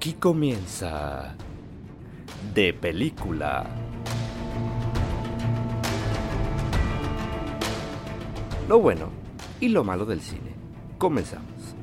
Aquí comienza de película. Lo bueno y lo malo del cine. Comenzamos.